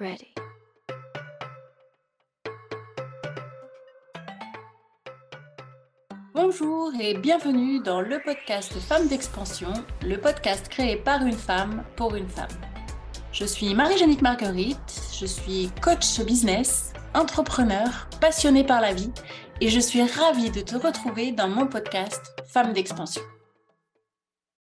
ready. Bonjour et bienvenue dans le podcast Femmes d'expansion, le podcast créé par une femme pour une femme. Je suis Marie-Jeannick Marguerite, je suis coach business, entrepreneur, passionnée par la vie et je suis ravie de te retrouver dans mon podcast Femmes d'expansion.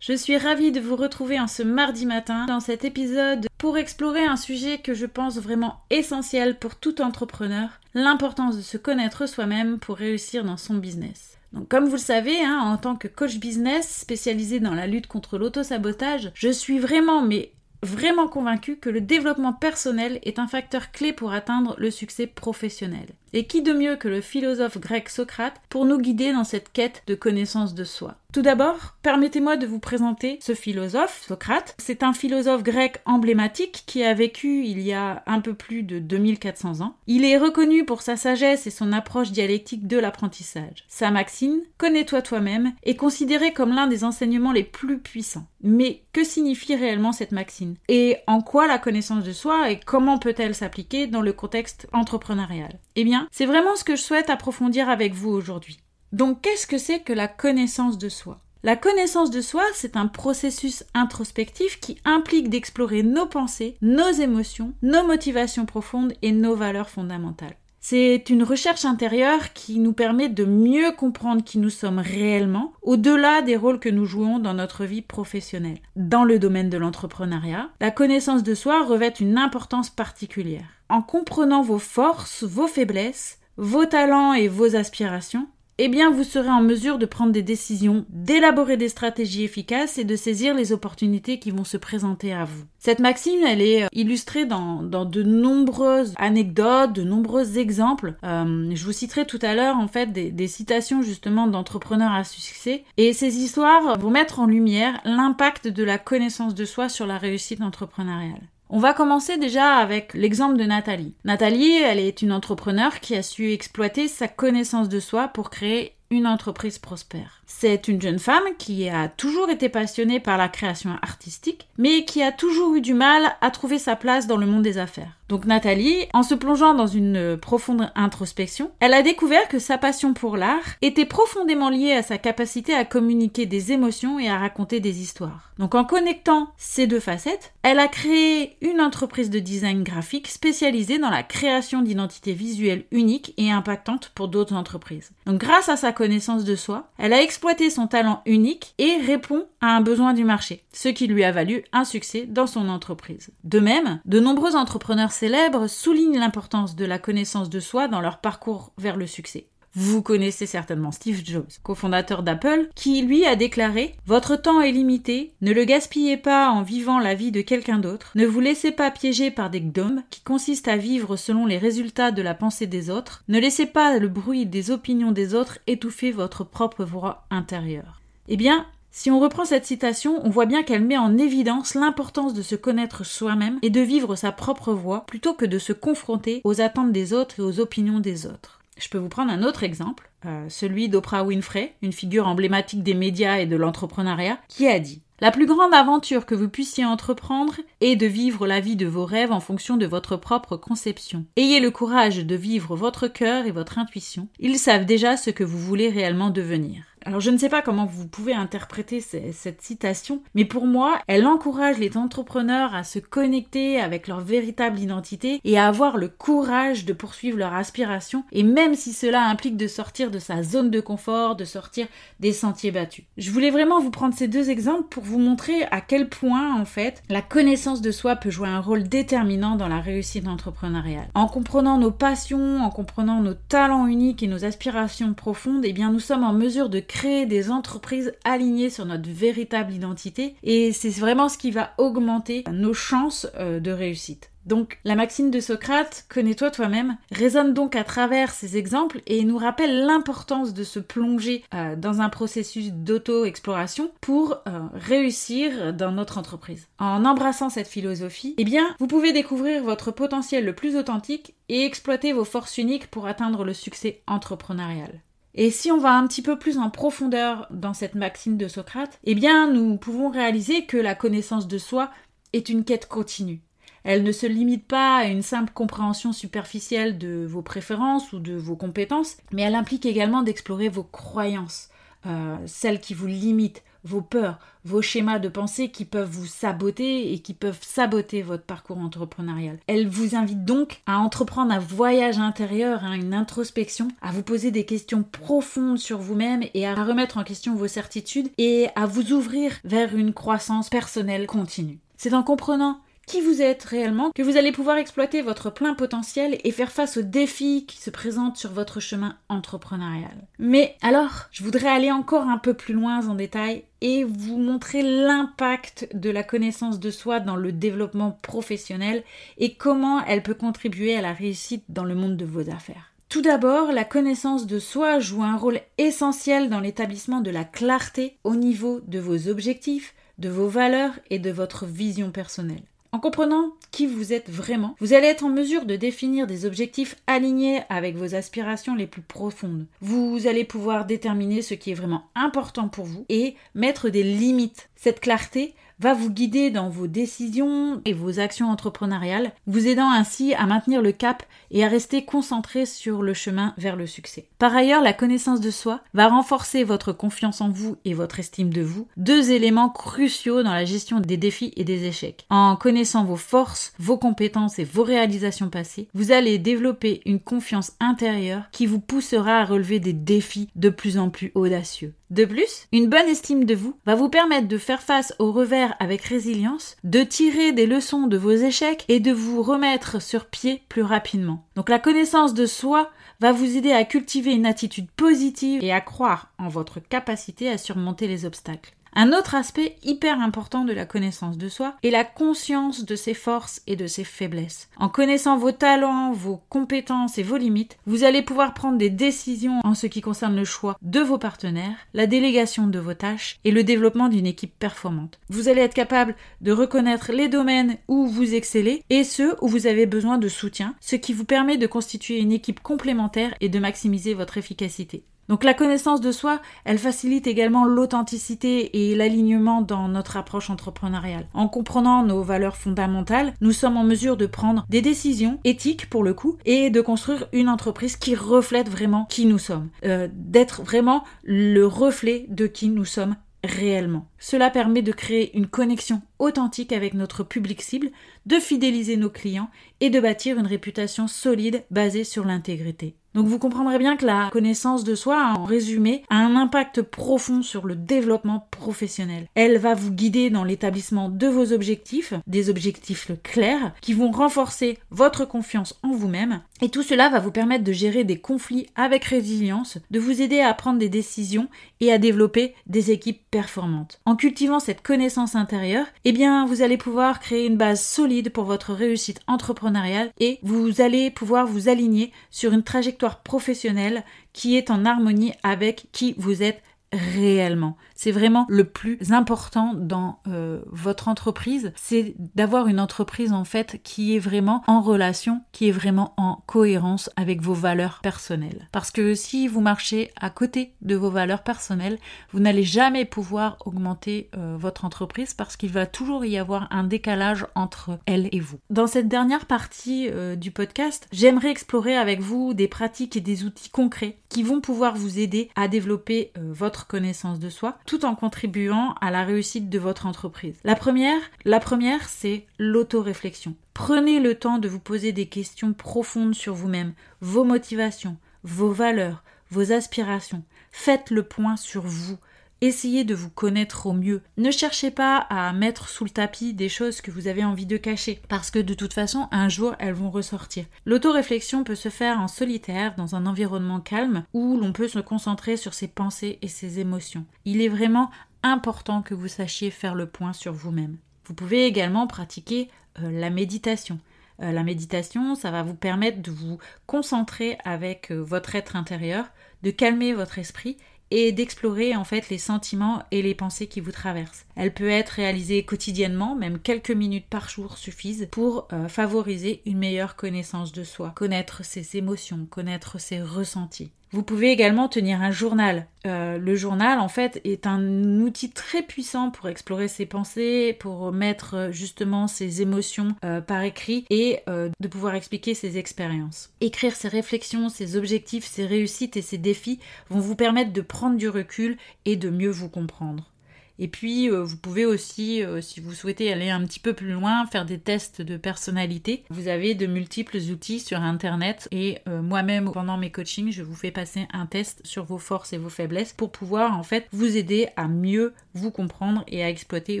Je suis ravie de vous retrouver en ce mardi matin dans cet épisode pour explorer un sujet que je pense vraiment essentiel pour tout entrepreneur, l'importance de se connaître soi-même pour réussir dans son business. Donc, comme vous le savez, hein, en tant que coach business spécialisé dans la lutte contre l'autosabotage, je suis vraiment, mais vraiment convaincue que le développement personnel est un facteur clé pour atteindre le succès professionnel. Et qui de mieux que le philosophe grec Socrate pour nous guider dans cette quête de connaissance de soi? Tout d'abord, permettez-moi de vous présenter ce philosophe, Socrate. C'est un philosophe grec emblématique qui a vécu il y a un peu plus de 2400 ans. Il est reconnu pour sa sagesse et son approche dialectique de l'apprentissage. Sa maxime, connais-toi toi-même, est considérée comme l'un des enseignements les plus puissants. Mais que signifie réellement cette maxime? Et en quoi la connaissance de soi et comment peut-elle s'appliquer dans le contexte entrepreneurial? Eh c'est vraiment ce que je souhaite approfondir avec vous aujourd'hui. Donc qu'est-ce que c'est que la connaissance de soi? La connaissance de soi, c'est un processus introspectif qui implique d'explorer nos pensées, nos émotions, nos motivations profondes et nos valeurs fondamentales. C'est une recherche intérieure qui nous permet de mieux comprendre qui nous sommes réellement, au-delà des rôles que nous jouons dans notre vie professionnelle. Dans le domaine de l'entrepreneuriat, la connaissance de soi revêt une importance particulière. En comprenant vos forces, vos faiblesses, vos talents et vos aspirations, eh bien vous serez en mesure de prendre des décisions, d'élaborer des stratégies efficaces et de saisir les opportunités qui vont se présenter à vous. Cette maxime, elle est euh, illustrée dans, de nombreuses anecdotes, de nombreux exemples. Euh, je vous citerai tout à l'heure en fait des, des citations justement d'entrepreneurs à succès et ces histoires vont mettre en lumière l'impact de la connaissance de soi sur la réussite entrepreneuriale. On va commencer déjà avec l'exemple de Nathalie. Nathalie, elle est une entrepreneur qui a su exploiter sa connaissance de soi pour créer une entreprise prospère. C'est une jeune femme qui a toujours été passionnée par la création artistique, mais qui a toujours eu du mal à trouver sa place dans le monde des affaires. Donc Nathalie, en se plongeant dans une profonde introspection, elle a découvert que sa passion pour l'art était profondément liée à sa capacité à communiquer des émotions et à raconter des histoires. Donc en connectant ces deux facettes, elle a créé une entreprise de design graphique spécialisée dans la création d'identités visuelles uniques et impactantes pour d'autres entreprises. Donc grâce à sa connaissance de soi, elle a exploité son talent unique et répond à un besoin du marché, ce qui lui a valu un succès dans son entreprise. De même, de nombreux entrepreneurs célèbres soulignent l'importance de la connaissance de soi dans leur parcours vers le succès. Vous connaissez certainement Steve Jobs, cofondateur d'Apple, qui lui a déclaré Votre temps est limité, ne le gaspillez pas en vivant la vie de quelqu'un d'autre, ne vous laissez pas piéger par des dogmes qui consistent à vivre selon les résultats de la pensée des autres, ne laissez pas le bruit des opinions des autres étouffer votre propre voix intérieure. Eh bien, si on reprend cette citation, on voit bien qu'elle met en évidence l'importance de se connaître soi-même et de vivre sa propre voix plutôt que de se confronter aux attentes des autres et aux opinions des autres. Je peux vous prendre un autre exemple, euh, celui d'Oprah Winfrey, une figure emblématique des médias et de l'entrepreneuriat, qui a dit la plus grande aventure que vous puissiez entreprendre est de vivre la vie de vos rêves en fonction de votre propre conception. Ayez le courage de vivre votre cœur et votre intuition. Ils savent déjà ce que vous voulez réellement devenir. Alors je ne sais pas comment vous pouvez interpréter cette citation, mais pour moi, elle encourage les entrepreneurs à se connecter avec leur véritable identité et à avoir le courage de poursuivre leur aspiration, et même si cela implique de sortir de sa zone de confort, de sortir des sentiers battus. Je voulais vraiment vous prendre ces deux exemples pour vous montrer à quel point, en fait, la connaissance de soi peut jouer un rôle déterminant dans la réussite entrepreneuriale. En comprenant nos passions, en comprenant nos talents uniques et nos aspirations profondes, eh bien nous sommes en mesure de des entreprises alignées sur notre véritable identité et c'est vraiment ce qui va augmenter nos chances euh, de réussite. Donc la maxime de Socrate, connais-toi toi-même, résonne donc à travers ces exemples et nous rappelle l'importance de se plonger euh, dans un processus d'auto-exploration pour euh, réussir dans notre entreprise. En embrassant cette philosophie, eh bien, vous pouvez découvrir votre potentiel le plus authentique et exploiter vos forces uniques pour atteindre le succès entrepreneurial. Et si on va un petit peu plus en profondeur dans cette maxime de Socrate, eh bien, nous pouvons réaliser que la connaissance de soi est une quête continue. Elle ne se limite pas à une simple compréhension superficielle de vos préférences ou de vos compétences, mais elle implique également d'explorer vos croyances, euh, celles qui vous limitent, vos peurs, vos schémas de pensée qui peuvent vous saboter et qui peuvent saboter votre parcours entrepreneurial. Elle vous invite donc à entreprendre un voyage intérieur, hein, une introspection, à vous poser des questions profondes sur vous-même et à remettre en question vos certitudes et à vous ouvrir vers une croissance personnelle continue. C'est en comprenant qui vous êtes réellement, que vous allez pouvoir exploiter votre plein potentiel et faire face aux défis qui se présentent sur votre chemin entrepreneurial. Mais alors, je voudrais aller encore un peu plus loin en détail et vous montrer l'impact de la connaissance de soi dans le développement professionnel et comment elle peut contribuer à la réussite dans le monde de vos affaires. Tout d'abord, la connaissance de soi joue un rôle essentiel dans l'établissement de la clarté au niveau de vos objectifs, de vos valeurs et de votre vision personnelle. En comprenant qui vous êtes vraiment, vous allez être en mesure de définir des objectifs alignés avec vos aspirations les plus profondes. Vous allez pouvoir déterminer ce qui est vraiment important pour vous et mettre des limites. Cette clarté va vous guider dans vos décisions et vos actions entrepreneuriales, vous aidant ainsi à maintenir le cap et à rester concentré sur le chemin vers le succès. Par ailleurs, la connaissance de soi va renforcer votre confiance en vous et votre estime de vous, deux éléments cruciaux dans la gestion des défis et des échecs. En connaissant vos forces, vos compétences et vos réalisations passées, vous allez développer une confiance intérieure qui vous poussera à relever des défis de plus en plus audacieux. De plus, une bonne estime de vous va vous permettre de faire face aux revers avec résilience, de tirer des leçons de vos échecs et de vous remettre sur pied plus rapidement. Donc la connaissance de soi va vous aider à cultiver une attitude positive et à croire en votre capacité à surmonter les obstacles. Un autre aspect hyper important de la connaissance de soi est la conscience de ses forces et de ses faiblesses. En connaissant vos talents, vos compétences et vos limites, vous allez pouvoir prendre des décisions en ce qui concerne le choix de vos partenaires, la délégation de vos tâches et le développement d'une équipe performante. Vous allez être capable de reconnaître les domaines où vous excellez et ceux où vous avez besoin de soutien, ce qui vous permet de constituer une équipe complémentaire et de maximiser votre efficacité. Donc la connaissance de soi, elle facilite également l'authenticité et l'alignement dans notre approche entrepreneuriale. En comprenant nos valeurs fondamentales, nous sommes en mesure de prendre des décisions éthiques pour le coup et de construire une entreprise qui reflète vraiment qui nous sommes, euh, d'être vraiment le reflet de qui nous sommes réellement. Cela permet de créer une connexion authentique avec notre public cible, de fidéliser nos clients et de bâtir une réputation solide basée sur l'intégrité. Donc vous comprendrez bien que la connaissance de soi, en résumé, a un impact profond sur le développement professionnel. Elle va vous guider dans l'établissement de vos objectifs, des objectifs clairs, qui vont renforcer votre confiance en vous-même. Et tout cela va vous permettre de gérer des conflits avec résilience, de vous aider à prendre des décisions et à développer des équipes performantes. En cultivant cette connaissance intérieure, eh bien, vous allez pouvoir créer une base solide pour votre réussite entrepreneuriale et vous allez pouvoir vous aligner sur une trajectoire professionnelle qui est en harmonie avec qui vous êtes réellement. C'est vraiment le plus important dans euh, votre entreprise, c'est d'avoir une entreprise en fait qui est vraiment en relation, qui est vraiment en cohérence avec vos valeurs personnelles. Parce que si vous marchez à côté de vos valeurs personnelles, vous n'allez jamais pouvoir augmenter euh, votre entreprise parce qu'il va toujours y avoir un décalage entre elle et vous. Dans cette dernière partie euh, du podcast, j'aimerais explorer avec vous des pratiques et des outils concrets qui vont pouvoir vous aider à développer votre connaissance de soi tout en contribuant à la réussite de votre entreprise. La première, la première c'est l'autoréflexion. Prenez le temps de vous poser des questions profondes sur vous-même, vos motivations, vos valeurs, vos aspirations. Faites le point sur vous. Essayez de vous connaître au mieux. Ne cherchez pas à mettre sous le tapis des choses que vous avez envie de cacher, parce que de toute façon, un jour, elles vont ressortir. L'autoréflexion peut se faire en solitaire, dans un environnement calme, où l'on peut se concentrer sur ses pensées et ses émotions. Il est vraiment important que vous sachiez faire le point sur vous-même. Vous pouvez également pratiquer euh, la méditation. Euh, la méditation, ça va vous permettre de vous concentrer avec euh, votre être intérieur, de calmer votre esprit et d'explorer en fait les sentiments et les pensées qui vous traversent. Elle peut être réalisée quotidiennement, même quelques minutes par jour suffisent pour euh, favoriser une meilleure connaissance de soi, connaître ses émotions, connaître ses ressentis. Vous pouvez également tenir un journal. Euh, le journal, en fait, est un outil très puissant pour explorer ses pensées, pour mettre euh, justement ses émotions euh, par écrit et de pouvoir expliquer ses expériences. Écrire ses réflexions, ses objectifs, ses réussites et ses défis vont vous permettre de prendre du recul et de mieux vous comprendre. Et puis, euh, vous pouvez aussi, euh, si vous souhaitez aller un petit peu plus loin, faire des tests de personnalité. Vous avez de multiples outils sur Internet et euh, moi-même, pendant mes coachings, je vous fais passer un test sur vos forces et vos faiblesses pour pouvoir en fait vous aider à mieux vous comprendre et à exploiter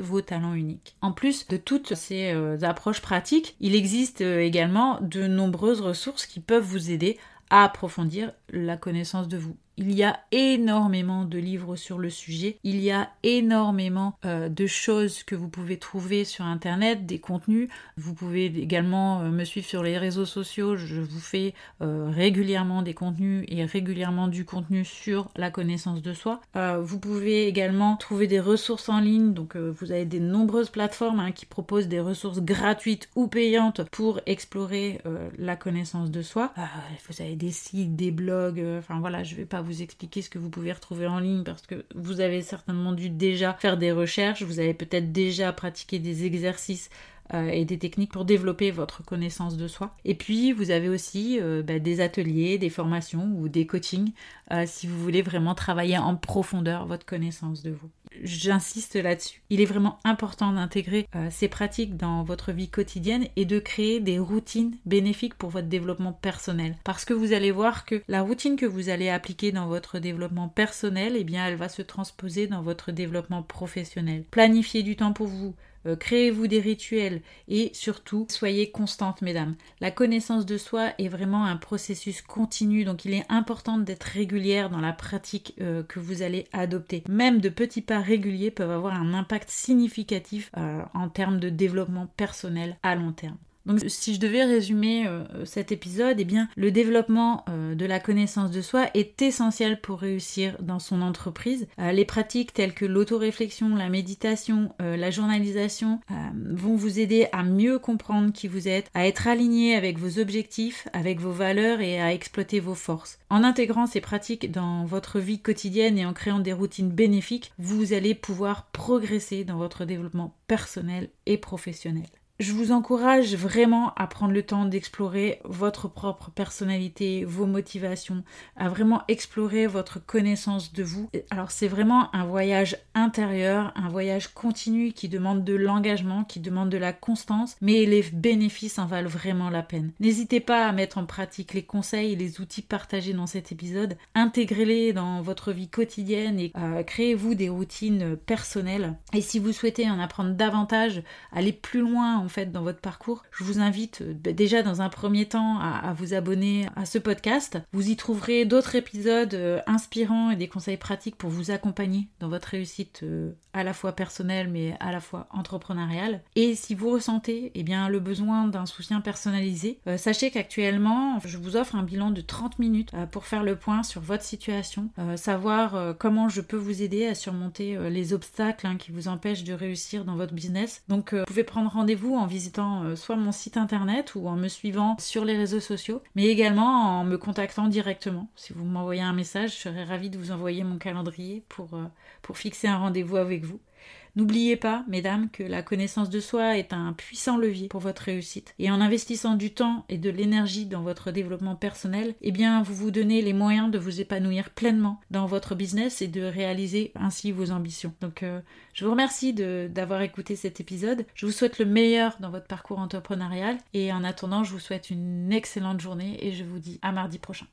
vos talents uniques. En plus de toutes ces approches pratiques, il existe également de nombreuses ressources qui peuvent vous aider à approfondir la connaissance de vous. Il y a énormément de livres sur le sujet, il y a énormément euh, de choses que vous pouvez trouver sur Internet, des contenus. Vous pouvez également euh, me suivre sur les réseaux sociaux, je vous fais euh, régulièrement des contenus et régulièrement du contenu sur la connaissance de soi. vous pouvez également trouver des ressources en ligne, donc vous avez des nombreuses plateformes hein, qui proposent des ressources gratuites ou payantes pour explorer la connaissance de soi. vous avez des sites, des blogs, enfin voilà, je vais pas vous expliquer ce que vous pouvez retrouver en ligne parce que vous avez certainement dû déjà faire des recherches, vous avez peut-être déjà pratiqué des exercices euh, et des techniques pour développer votre connaissance de soi. Et puis vous avez aussi euh, bah, des ateliers, des formations ou des coachings euh, si vous voulez vraiment travailler en profondeur votre connaissance de vous. J'insiste là-dessus. Il est vraiment important d'intégrer ces pratiques dans votre vie quotidienne et de créer des routines bénéfiques pour votre développement personnel. Parce que vous allez voir que la routine que vous allez appliquer dans votre développement personnel, eh bien, elle va se transposer dans votre développement professionnel. Planifiez du temps pour vous, euh, créez-vous des rituels et surtout soyez constante mesdames. La connaissance de soi est vraiment un processus continu donc il est important d'être régulière dans la pratique euh, que vous allez adopter. Même de petits pas réguliers peuvent avoir un impact significatif euh, en termes de développement personnel à long terme. Donc si je devais résumer euh, cet épisode, eh bien le développement euh, de la connaissance de soi est essentiel pour réussir dans son entreprise. Euh, les pratiques telles que l'autoréflexion, la méditation, la journalisation vont vous aider à mieux comprendre qui vous êtes, à être aligné avec vos objectifs, avec vos valeurs et à exploiter vos forces. En intégrant ces pratiques dans votre vie quotidienne et en créant des routines bénéfiques, vous allez pouvoir progresser dans votre développement personnel et professionnel. Je vous encourage vraiment à prendre le temps d'explorer votre propre personnalité, vos motivations, à vraiment explorer votre connaissance de vous. Alors c'est vraiment un voyage intérieur, un voyage continu qui demande de l'engagement, qui demande de la constance, mais les bénéfices en valent vraiment la peine. N'hésitez pas à mettre en pratique les conseils et les outils partagés dans cet épisode, intégrez-les dans votre vie quotidienne et euh, créez-vous des routines personnelles. Et si vous souhaitez en apprendre davantage, aller plus loin en fait dans votre parcours, je vous invite euh, bah, déjà dans un premier temps à, vous abonner à ce podcast. Vous y trouverez d'autres épisodes euh, inspirants et des conseils pratiques pour vous accompagner dans votre réussite euh, à la fois personnelle mais à la fois entrepreneuriale. Et si vous ressentez eh bien, le besoin d'un soutien personnalisé, sachez qu'actuellement je vous offre un bilan de 30 minutes pour faire le point sur votre situation, savoir comment je peux vous aider à surmonter les obstacles hein, qui vous empêchent de réussir dans votre business. Donc vous pouvez prendre rendez-vous en visitant euh, soit mon site internet ou en me suivant sur les réseaux sociaux, mais également en me contactant directement. Si vous m'envoyez un message, je serais ravie de vous envoyer mon calendrier pour, euh, pour fixer un rendez-vous avec vous. N'oubliez pas, mesdames, que la connaissance de soi est un puissant levier pour votre réussite. Et en investissant du temps et de l'énergie dans votre développement personnel, eh bien, vous vous donnez les moyens de vous épanouir pleinement dans votre business et de réaliser ainsi vos ambitions. Donc, euh, je vous remercie d'avoir écouté cet épisode. Je vous souhaite le meilleur dans votre parcours entrepreneurial. Et en attendant, je vous souhaite une excellente journée et je vous dis à mardi prochain.